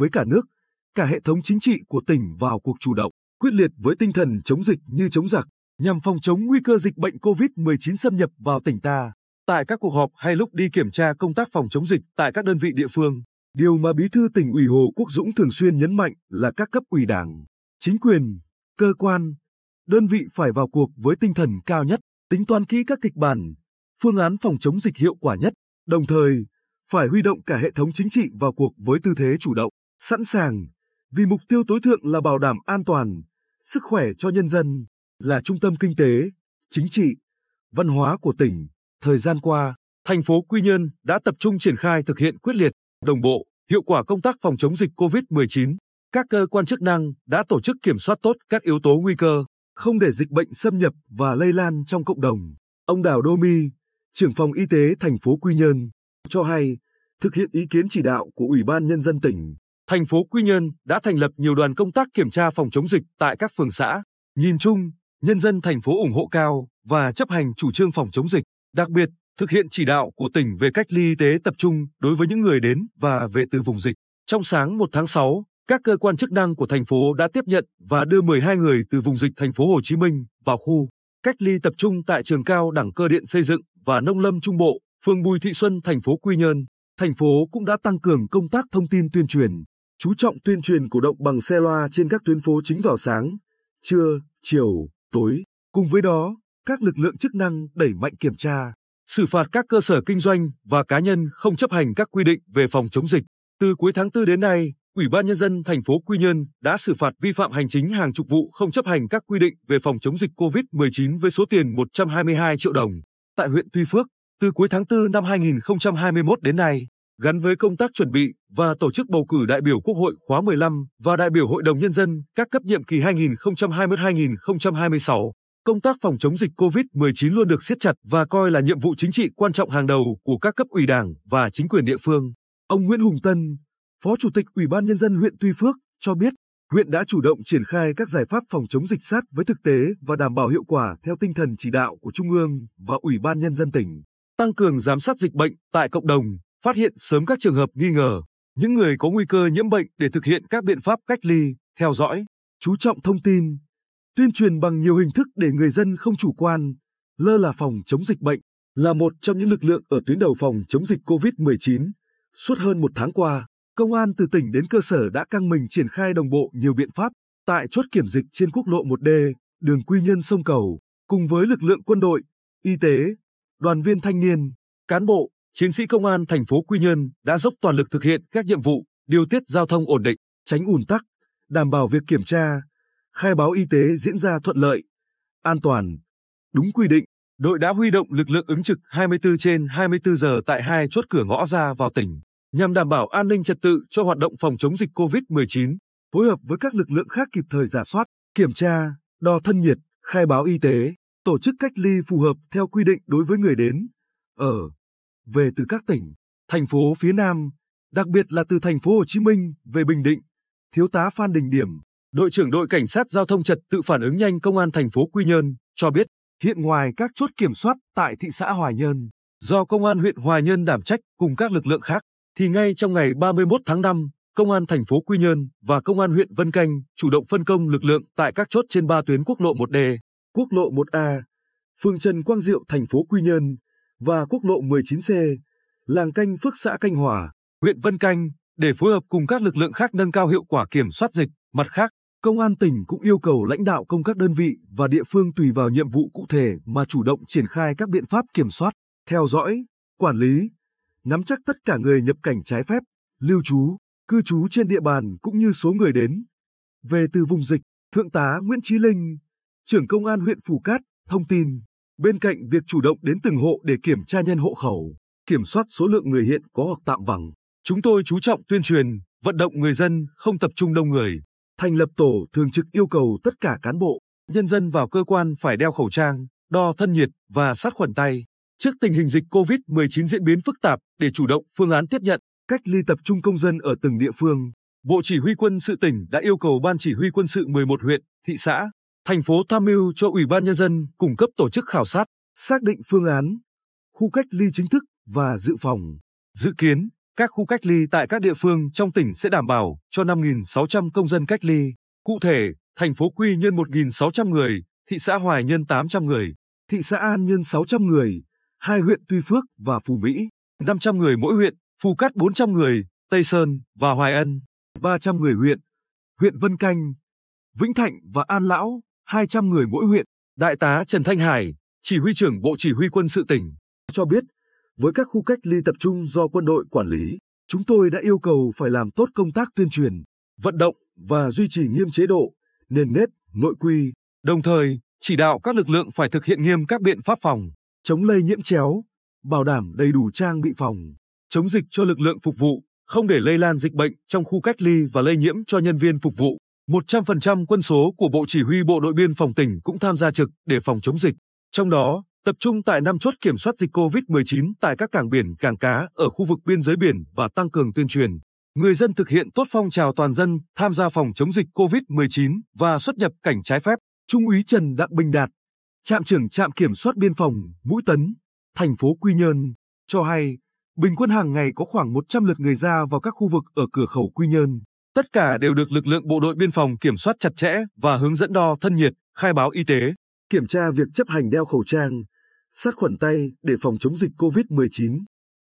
với cả nước, cả hệ thống chính trị của tỉnh vào cuộc chủ động, quyết liệt với tinh thần chống dịch như chống giặc, nhằm phòng chống nguy cơ dịch bệnh COVID-19 xâm nhập vào tỉnh ta. Tại các cuộc họp hay lúc đi kiểm tra công tác phòng chống dịch tại các đơn vị địa phương, điều mà Bí thư tỉnh ủy Hồ Quốc Dũng thường xuyên nhấn mạnh là các cấp ủy đảng, chính quyền, cơ quan, đơn vị phải vào cuộc với tinh thần cao nhất, tính toán kỹ các kịch bản, phương án phòng chống dịch hiệu quả nhất, đồng thời phải huy động cả hệ thống chính trị vào cuộc với tư thế chủ động, sẵn sàng, vì mục tiêu tối thượng là bảo đảm an toàn, sức khỏe cho nhân dân, là trung tâm kinh tế, chính trị, văn hóa của tỉnh. Thời gian qua, thành phố Quy Nhơn đã tập trung triển khai thực hiện quyết liệt, đồng bộ, hiệu quả công tác phòng chống dịch COVID-19. Các cơ quan chức năng đã tổ chức kiểm soát tốt các yếu tố nguy cơ, không để dịch bệnh xâm nhập và lây lan trong cộng đồng. Ông Đào Đô Mi, trưởng phòng y tế thành phố Quy Nhơn, cho hay, thực hiện ý kiến chỉ đạo của Ủy ban Nhân dân tỉnh, thành phố Quy Nhơn đã thành lập nhiều đoàn công tác kiểm tra phòng chống dịch tại các phường xã. Nhìn chung, nhân dân thành phố ủng hộ cao và chấp hành chủ trương phòng chống dịch, đặc biệt thực hiện chỉ đạo của tỉnh về cách ly y tế tập trung đối với những người đến và về từ vùng dịch. Trong sáng 1 tháng 6, các cơ quan chức năng của thành phố đã tiếp nhận và đưa 12 người từ vùng dịch thành phố Hồ Chí Minh vào khu cách ly tập trung tại trường cao đẳng cơ điện xây dựng và nông lâm trung bộ, phường Bùi Thị Xuân, thành phố Quy Nhơn. Thành phố cũng đã tăng cường công tác thông tin tuyên truyền, chú trọng tuyên truyền cổ động bằng xe loa trên các tuyến phố chính vào sáng, trưa, chiều, tối. Cùng với đó, các lực lượng chức năng đẩy mạnh kiểm tra, xử phạt các cơ sở kinh doanh và cá nhân không chấp hành các quy định về phòng chống dịch. Từ cuối tháng 4 đến nay, Ủy ban nhân dân thành phố Quy Nhơn đã xử phạt vi phạm hành chính hàng chục vụ không chấp hành các quy định về phòng chống dịch COVID-19 với số tiền 122 triệu đồng. Tại huyện Tuy Phước, từ cuối tháng 4 năm 2021 đến nay, gắn với công tác chuẩn bị và tổ chức bầu cử đại biểu Quốc hội khóa 15 và đại biểu Hội đồng Nhân dân các cấp nhiệm kỳ 2021-2026. Công tác phòng chống dịch COVID-19 luôn được siết chặt và coi là nhiệm vụ chính trị quan trọng hàng đầu của các cấp ủy đảng và chính quyền địa phương. Ông Nguyễn Hùng Tân, Phó Chủ tịch Ủy ban Nhân dân huyện Tuy Phước, cho biết huyện đã chủ động triển khai các giải pháp phòng chống dịch sát với thực tế và đảm bảo hiệu quả theo tinh thần chỉ đạo của Trung ương và Ủy ban Nhân dân tỉnh, tăng cường giám sát dịch bệnh tại cộng đồng, phát hiện sớm các trường hợp nghi ngờ, những người có nguy cơ nhiễm bệnh để thực hiện các biện pháp cách ly, theo dõi, chú trọng thông tin, tuyên truyền bằng nhiều hình thức để người dân không chủ quan, lơ là phòng chống dịch bệnh, là một trong những lực lượng ở tuyến đầu phòng chống dịch COVID-19. Suốt hơn một tháng qua, Công an từ tỉnh đến cơ sở đã căng mình triển khai đồng bộ nhiều biện pháp tại chốt kiểm dịch trên quốc lộ 1D, đường Quy Nhơn sông Cầu, cùng với lực lượng quân đội, y tế, đoàn viên thanh niên, cán bộ, chiến sĩ công an thành phố Quy Nhơn đã dốc toàn lực thực hiện các nhiệm vụ điều tiết giao thông ổn định, tránh ùn tắc, đảm bảo việc kiểm tra, khai báo y tế diễn ra thuận lợi, an toàn, đúng quy định. Đội đã huy động lực lượng ứng trực 24 trên 24 giờ tại hai chốt cửa ngõ ra vào tỉnh nhằm đảm bảo an ninh trật tự cho hoạt động phòng chống dịch COVID-19, phối hợp với các lực lượng khác kịp thời giả soát, kiểm tra, đo thân nhiệt, khai báo y tế, tổ chức cách ly phù hợp theo quy định đối với người đến, ở, về từ các tỉnh, thành phố phía Nam, đặc biệt là từ thành phố Hồ Chí Minh về Bình Định. Thiếu tá Phan Đình Điểm, đội trưởng đội cảnh sát giao thông trật tự phản ứng nhanh công an thành phố Quy Nhơn cho biết, hiện ngoài các chốt kiểm soát tại thị xã Hòa Nhơn, do công an huyện Hòa Nhơn đảm trách cùng các lực lượng khác, thì ngay trong ngày 31 tháng 5, Công an thành phố Quy Nhơn và Công an huyện Vân Canh chủ động phân công lực lượng tại các chốt trên ba tuyến quốc lộ 1D, quốc lộ 1A, phường Trần Quang Diệu thành phố Quy Nhơn và quốc lộ 19C, làng canh Phước xã Canh Hòa, huyện Vân Canh để phối hợp cùng các lực lượng khác nâng cao hiệu quả kiểm soát dịch. Mặt khác, Công an tỉnh cũng yêu cầu lãnh đạo công các đơn vị và địa phương tùy vào nhiệm vụ cụ thể mà chủ động triển khai các biện pháp kiểm soát, theo dõi, quản lý, nắm chắc tất cả người nhập cảnh trái phép, lưu trú, cư trú trên địa bàn cũng như số người đến. Về từ vùng dịch, Thượng tá Nguyễn Chí Linh, trưởng công an huyện Phù Cát, thông tin, bên cạnh việc chủ động đến từng hộ để kiểm tra nhân hộ khẩu, kiểm soát số lượng người hiện có hoặc tạm vắng, chúng tôi chú trọng tuyên truyền, vận động người dân không tập trung đông người, thành lập tổ thường trực yêu cầu tất cả cán bộ, nhân dân vào cơ quan phải đeo khẩu trang, đo thân nhiệt và sát khuẩn tay. Trước tình hình dịch COVID-19 diễn biến phức tạp, để chủ động phương án tiếp nhận, cách ly tập trung công dân ở từng địa phương, Bộ Chỉ huy quân sự tỉnh đã yêu cầu Ban Chỉ huy quân sự 11 huyện, thị xã, thành phố tham mưu cho Ủy ban Nhân dân cung cấp tổ chức khảo sát, xác định phương án, khu cách ly chính thức và dự phòng. Dự kiến, Các khu cách ly tại các địa phương trong tỉnh sẽ đảm bảo cho 5.600 công dân cách ly. Cụ thể, thành phố Quy Nhơn 1.600 người, thị xã Hoài Nhơn 800 người, thị xã An Nhơn 600 người, hai huyện Tuy Phước và Phú Mỹ, 500 người mỗi huyện, Phù Cát 400 người, Tây Sơn và Hoài Ân, 300 người huyện, huyện Vân Canh, Vĩnh Thạnh và An Lão, 200 người mỗi huyện. Đại tá Trần Thanh Hải, chỉ huy trưởng Bộ Chỉ huy quân sự tỉnh, cho biết, với các khu cách ly tập trung do quân đội quản lý, chúng tôi đã yêu cầu phải làm tốt công tác tuyên truyền, vận động và duy trì nghiêm chế độ, nền nếp, nội quy, đồng thời chỉ đạo các lực lượng phải thực hiện nghiêm các biện pháp phòng, chống lây nhiễm chéo, bảo đảm đầy đủ trang bị phòng, chống dịch cho lực lượng phục vụ, không để lây lan dịch bệnh trong khu cách ly và lây nhiễm cho nhân viên phục vụ. 100% quân số của Bộ Chỉ huy Bộ đội Biên phòng tỉnh cũng tham gia trực để phòng chống dịch. Trong đó, tập trung tại năm chốt kiểm soát dịch COVID-19 tại các cảng biển, cảng cá ở khu vực biên giới biển và tăng cường tuyên truyền. Người dân thực hiện tốt phong trào toàn dân tham gia phòng chống dịch COVID-19 và xuất nhập cảnh trái phép. Trung úy Trần Đặng Bình Đạt, trạm trưởng trạm kiểm soát biên phòng Mũi Tấn, thành phố Quy Nhơn, cho hay, bình quân hàng ngày có khoảng 100 lượt người ra vào các khu vực ở cửa khẩu Quy Nhơn. Tất cả đều được lực lượng bộ đội biên phòng kiểm soát chặt chẽ và hướng dẫn đo thân nhiệt, khai báo y tế, kiểm tra việc chấp hành đeo khẩu trang, sát khuẩn tay để phòng chống dịch COVID-19.